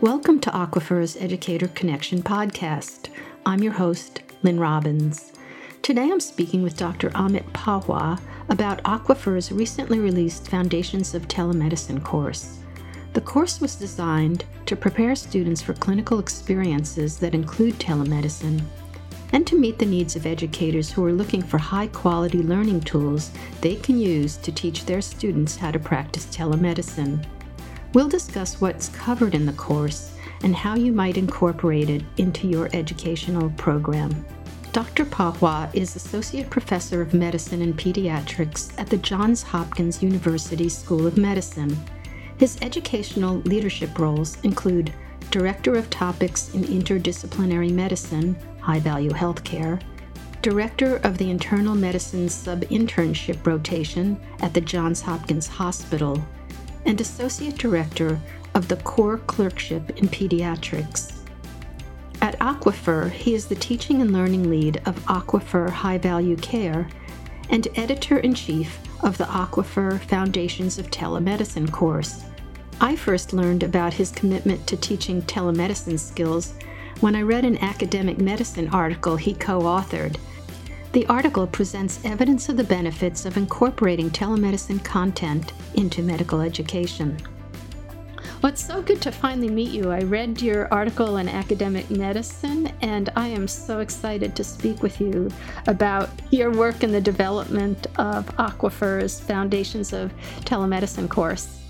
Welcome to Aquifer's Educator Connection podcast. I'm your host, Lynn Robbins. Today I'm speaking with Dr. Amit Pahwa about Aquifer's recently released Foundations of Telemedicine course. The course was designed to prepare students for clinical experiences that include telemedicine and to meet the needs of educators who are looking for high quality learning tools they can use to teach their students how to practice telemedicine. We'll discuss what's covered in the course and how you might incorporate it into your educational program. Dr. Pahwa is Associate Professor of Medicine and Pediatrics at the Johns Hopkins University School of Medicine. His educational leadership roles include Director of Topics in Interdisciplinary Medicine, High Value Healthcare, Director of the Internal Medicine Sub Internship Rotation at the Johns Hopkins Hospital, and Associate Director of the Core Clerkship in Pediatrics. At Aquifer, he is the teaching and learning lead of Aquifer High Value Care and editor in chief of the Aquifer Foundations of Telemedicine course. I first learned about his commitment to teaching telemedicine skills when I read an academic medicine article he co authored. The article presents evidence of the benefits of incorporating telemedicine content into medical education. Well, it's so good to finally meet you. I read your article in Academic Medicine, and I am so excited to speak with you about your work in the development of Aquifer's Foundations of Telemedicine course.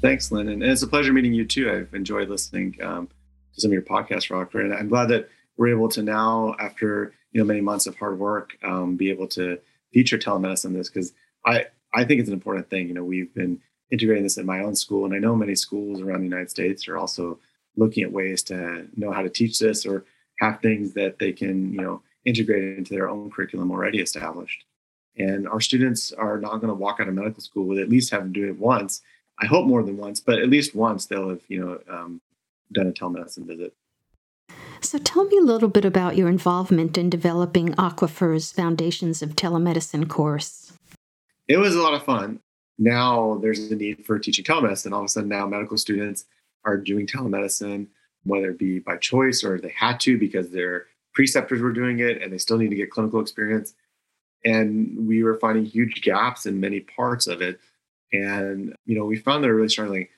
Thanks, Lynn. And it's a pleasure meeting you too. I've enjoyed listening um, to some of your podcasts, Rocker. And I'm glad that we're able to now, after you know many months of hard work, um, be able to feature telemedicine this because I, I think it's an important thing. You know, we've been integrating this in my own school. And I know many schools around the United States are also looking at ways to know how to teach this or have things that they can, you know, integrate into their own curriculum already established. And our students are not going to walk out of medical school with at least having to do it once. I hope more than once, but at least once they'll have, you know, um, done a telemedicine visit. So tell me a little bit about your involvement in developing Aquifer's Foundations of Telemedicine course. It was a lot of fun now there's a need for teaching telemedicine. And all of a sudden, now medical students are doing telemedicine, whether it be by choice or they had to because their preceptors were doing it and they still need to get clinical experience. And we were finding huge gaps in many parts of it. And, you know, we found that we are really struggling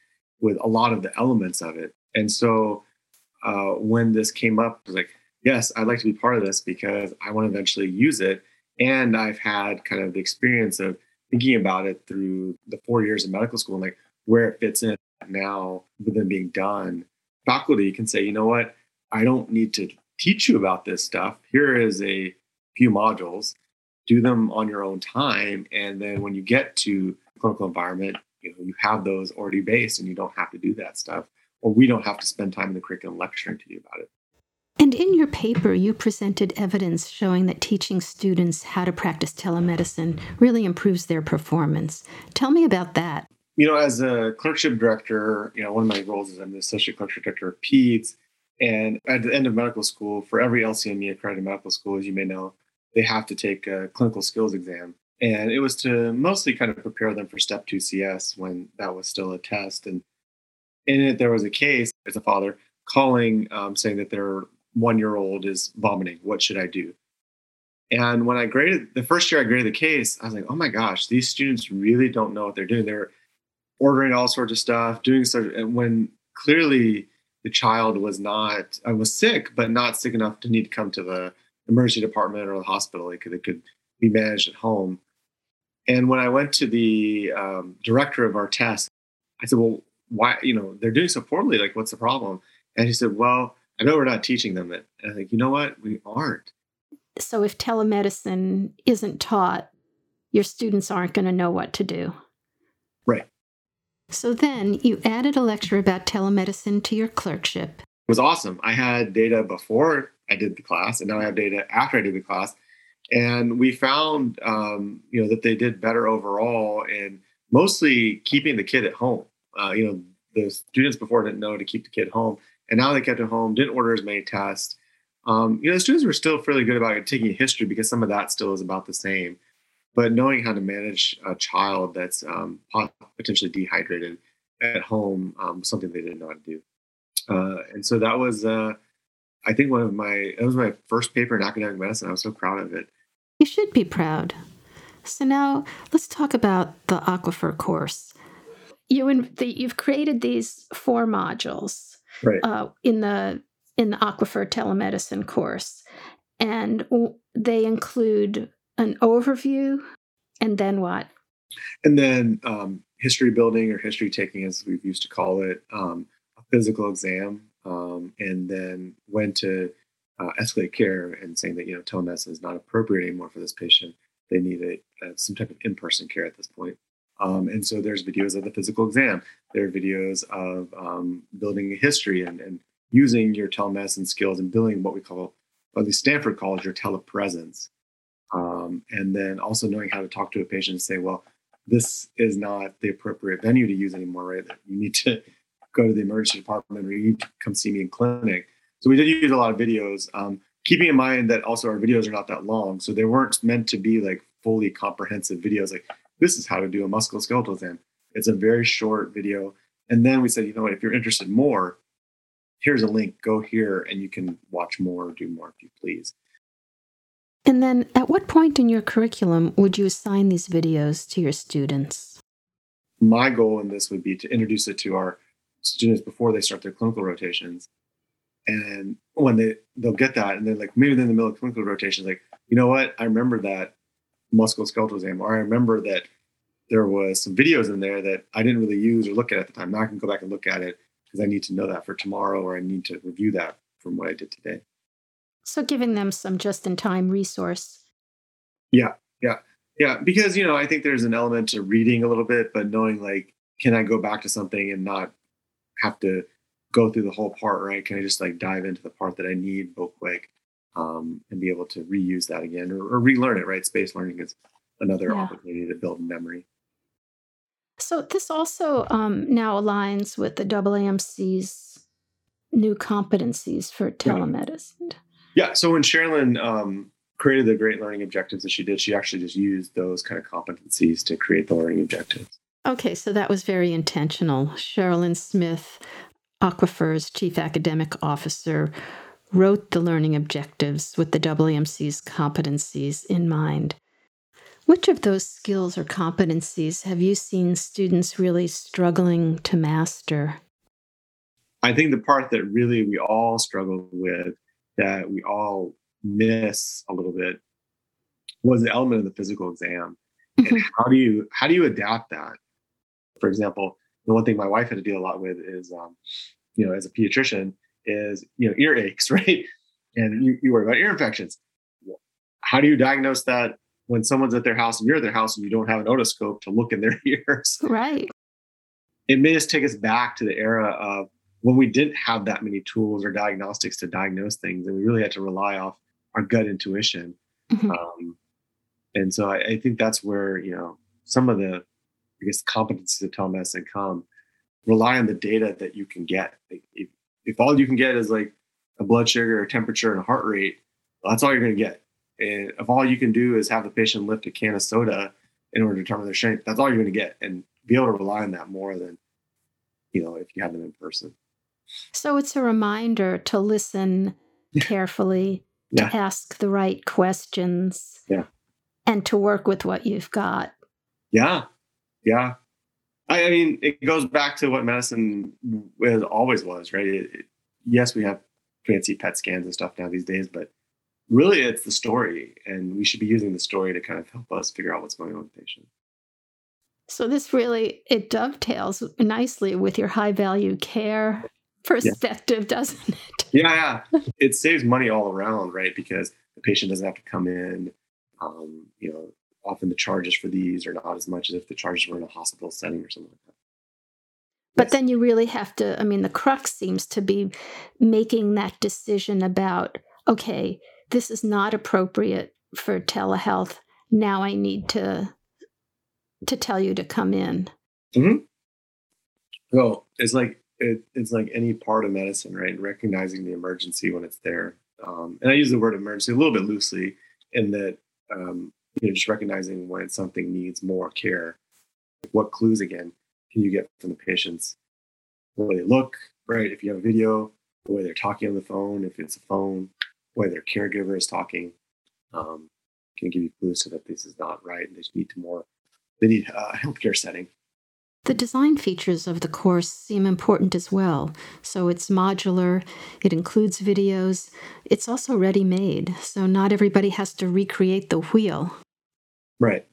with a lot of the elements of it. And so uh, when this came up, I was like, yes, I'd like to be part of this because I want to eventually use it. And I've had kind of the experience of thinking about it through the four years of medical school and like where it fits in now with them being done, faculty can say, you know what, I don't need to teach you about this stuff. Here is a few modules, do them on your own time. And then when you get to clinical environment, you know, you have those already based and you don't have to do that stuff. Or we don't have to spend time in the curriculum lecturing to you about it. And in your paper, you presented evidence showing that teaching students how to practice telemedicine really improves their performance. Tell me about that. You know, as a clerkship director, you know, one of my roles is I'm the associate clerkship director of PEDS. And at the end of medical school, for every LCME accredited medical school, as you may know, they have to take a clinical skills exam. And it was to mostly kind of prepare them for step two CS when that was still a test. And in it, there was a case as a father calling um, saying that their one year old is vomiting. What should I do? And when I graded the first year I graded the case, I was like, oh my gosh, these students really don't know what they're doing. They're ordering all sorts of stuff, doing. And when clearly the child was not, I was sick, but not sick enough to need to come to the emergency department or the hospital. It could, it could be managed at home. And when I went to the um, director of our test, I said, well, why, you know, they're doing so poorly. Like, what's the problem? And he said, well, I know we're not teaching them it. And I think, you know what? We aren't. So if telemedicine isn't taught, your students aren't going to know what to do. Right. So then you added a lecture about telemedicine to your clerkship. It was awesome. I had data before I did the class, and now I have data after I did the class. And we found, um, you know, that they did better overall, and mostly keeping the kid at home. Uh, you know, the students before didn't know to keep the kid home, and now they kept it home, didn't order as many tests. Um, you know, the students were still fairly good about taking history because some of that still is about the same. But knowing how to manage a child that's um, potentially dehydrated at home um, was something they didn't know how to do. Uh, and so that was, uh, I think, one of my that was my first paper in academic medicine. I was so proud of it. You should be proud. So now let's talk about the aquifer course. You in, the, you've created these four modules right. uh, in the in the aquifer telemedicine course, and they include an overview, and then what? And then um, history building or history taking, as we've used to call it, um, a physical exam, um, and then when to uh, escalate care and saying that you know telemedicine is not appropriate anymore for this patient. They need a, a some type of in-person care at this point. Um, and so there's videos of the physical exam. There are videos of um, building a history and, and using your telemedicine skills and building what we call, or at least Stanford calls your telepresence. Um, and then also knowing how to talk to a patient and say, well, this is not the appropriate venue to use anymore, right? You need to go to the emergency department or you need to come see me in clinic. So we did use a lot of videos, um, keeping in mind that also our videos are not that long. So they weren't meant to be like fully comprehensive videos. Like this is how to do a musculoskeletal exam. It's a very short video. And then we said, you know what, if you're interested more, here's a link, go here and you can watch more, or do more if you please. And then at what point in your curriculum would you assign these videos to your students? My goal in this would be to introduce it to our students before they start their clinical rotations. And when they they'll get that, and they're like, maybe they're in the middle of clinical rotations, like, you know what? I remember that musculoskeletal exam, or I remember that there was some videos in there that I didn't really use or look at at the time. Now I can go back and look at it because I need to know that for tomorrow, or I need to review that from what I did today. So giving them some just-in-time resource. Yeah, yeah, yeah. Because you know, I think there's an element to reading a little bit, but knowing like, can I go back to something and not have to go through the whole part, right? Can I just like dive into the part that I need real quick um, and be able to reuse that again or, or relearn it, right? Space learning is another yeah. opportunity to build memory. So this also um, now aligns with the AAMC's new competencies for telemedicine. Yeah. So when Sherilyn um, created the great learning objectives that she did, she actually just used those kind of competencies to create the learning objectives. Okay, so that was very intentional. Sherilyn Smith, Aquifer's chief academic officer, wrote the learning objectives with the AAMC's competencies in mind. Which of those skills or competencies have you seen students really struggling to master? I think the part that really we all struggle with, that we all miss a little bit, was the element of the physical exam. Mm-hmm. And how do you how do you adapt that? For example, the one thing my wife had to deal a lot with is, um, you know, as a pediatrician, is you know ear aches, right? And you, you worry about ear infections. How do you diagnose that when someone's at their house and you're at their house and you don't have an otoscope to look in their ears? Right. It may just take us back to the era of when we didn't have that many tools or diagnostics to diagnose things, and we really had to rely off our gut intuition. Mm-hmm. Um, and so I, I think that's where you know some of the I guess competencies of telemedicine come. Rely on the data that you can get. If, if all you can get is like a blood sugar, a temperature, and a heart rate, well, that's all you're going to get. And if all you can do is have the patient lift a can of soda in order to determine their strength, that's all you're going to get. And be able to rely on that more than, you know, if you have them in person. So it's a reminder to listen carefully, yeah. to ask the right questions, yeah. and to work with what you've got. Yeah, yeah. I, I mean, it goes back to what medicine has always was, right? It, it, yes, we have fancy PET scans and stuff now these days, but really it's the story. And we should be using the story to kind of help us figure out what's going on with the patient. So this really it dovetails nicely with your high value care perspective, yeah. doesn't it? Yeah, yeah. it saves money all around, right? Because the patient doesn't have to come in. Um, you know, often the charges for these are not as much as if the charges were in a hospital setting or something like that. But yes. then you really have to, I mean, the crux seems to be making that decision about, okay, this is not appropriate for telehealth. Now I need to to tell you to come in. Mm-hmm. Well, it's like it, it's like any part of medicine, right? Recognizing the emergency when it's there. Um, and I use the word emergency a little bit loosely in that um, you know, just recognizing when something needs more care. What clues again can you get from the patients? The way they look, right? If you have a video, the way they're talking on the phone, if it's a phone, the way their caregiver is talking, um, can give you clues so that this is not right and they need to more, they need a healthcare setting. The design features of the course seem important as well. So it's modular, it includes videos, it's also ready made, so not everybody has to recreate the wheel. Right.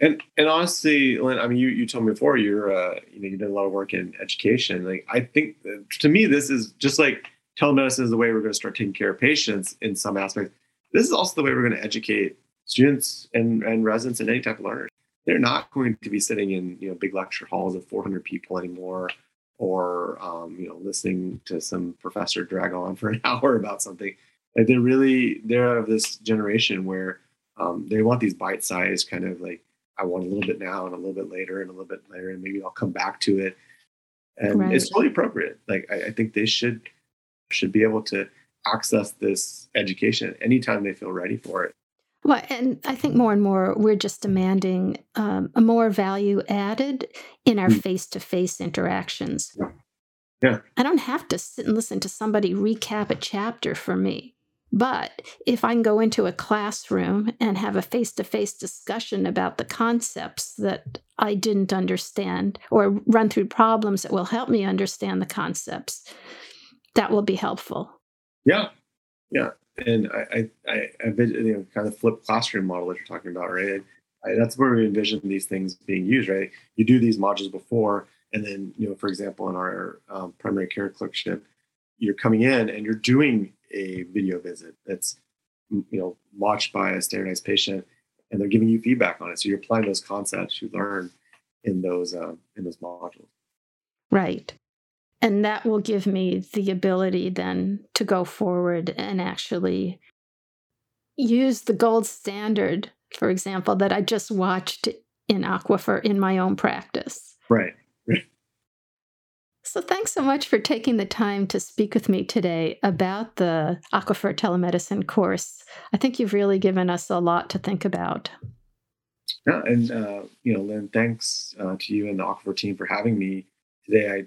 And and honestly, Lynn, I mean, you, you told me before you're uh, you know you did a lot of work in education. Like I think to me, this is just like telemedicine is the way we're going to start taking care of patients in some aspects. This is also the way we're going to educate students and, and residents and any type of learners. They're not going to be sitting in you know big lecture halls of 400 people anymore, or um, you know listening to some professor drag on for an hour about something. Like they're really they're of this generation where um, they want these bite-sized kind of like I want a little bit now and a little bit later and a little bit later and maybe I'll come back to it. And right. it's totally appropriate. Like I, I think they should should be able to access this education anytime they feel ready for it. Well, and I think more and more we're just demanding um, a more value added in our face to face interactions. Yeah. yeah. I don't have to sit and listen to somebody recap a chapter for me. But if I can go into a classroom and have a face to face discussion about the concepts that I didn't understand or run through problems that will help me understand the concepts, that will be helpful. Yeah. Yeah. And I, I, I, I you know, kind of flipped classroom model that you're talking about, right? I, that's where we envision these things being used, right? You do these modules before, and then, you know, for example, in our um, primary care clerkship, you're coming in and you're doing a video visit that's you know watched by a standardized patient and they're giving you feedback on it. So you're applying those concepts you learn in those uh, in those modules. Right. And that will give me the ability then to go forward and actually use the gold standard for example that i just watched in aquifer in my own practice. Right so, thanks so much for taking the time to speak with me today about the Aquifer telemedicine course. I think you've really given us a lot to think about. Yeah, and uh, you know, Lynn, thanks uh, to you and the Aquifer team for having me today. I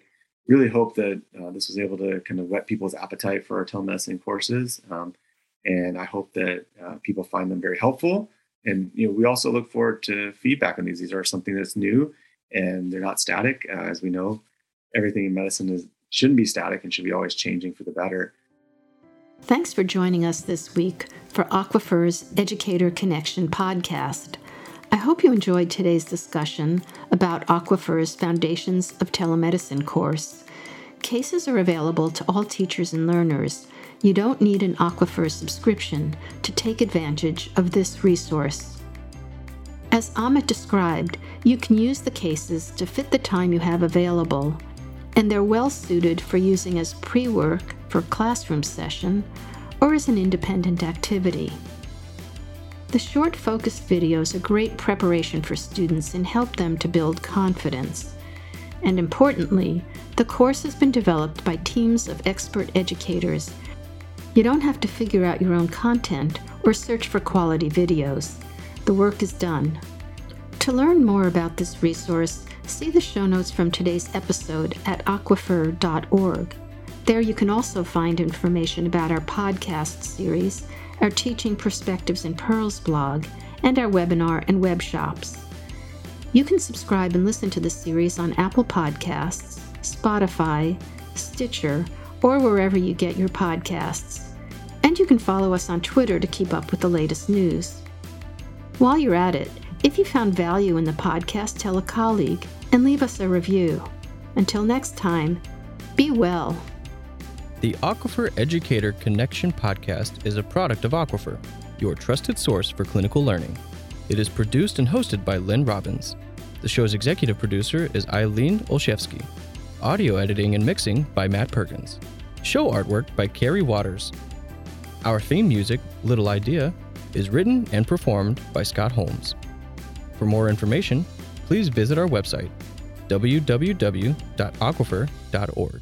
really hope that uh, this was able to kind of whet people's appetite for our telemedicine courses, um, and I hope that uh, people find them very helpful. And you know, we also look forward to feedback on these. These are something that's new, and they're not static, uh, as we know everything in medicine is shouldn't be static and should be always changing for the better. Thanks for joining us this week for Aquifer's Educator Connection podcast. I hope you enjoyed today's discussion about Aquifer's Foundations of Telemedicine course. Cases are available to all teachers and learners. You don't need an Aquifer subscription to take advantage of this resource. As Amit described, you can use the cases to fit the time you have available and they're well suited for using as pre work for classroom session or as an independent activity. The short focused videos are great preparation for students and help them to build confidence. And importantly, the course has been developed by teams of expert educators. You don't have to figure out your own content or search for quality videos. The work is done. To learn more about this resource, see the show notes from today's episode at aquifer.org. There you can also find information about our podcast series, our Teaching Perspectives in Pearls blog, and our webinar and web shops. You can subscribe and listen to the series on Apple Podcasts, Spotify, Stitcher, or wherever you get your podcasts. And you can follow us on Twitter to keep up with the latest news. While you're at it, if you found value in the podcast, tell a colleague and leave us a review. Until next time, be well. The Aquifer Educator Connection podcast is a product of Aquifer, your trusted source for clinical learning. It is produced and hosted by Lynn Robbins. The show's executive producer is Eileen Olszewski. Audio editing and mixing by Matt Perkins. Show artwork by Carrie Waters. Our theme music, Little Idea, is written and performed by Scott Holmes. For more information, please visit our website, www.aquifer.org.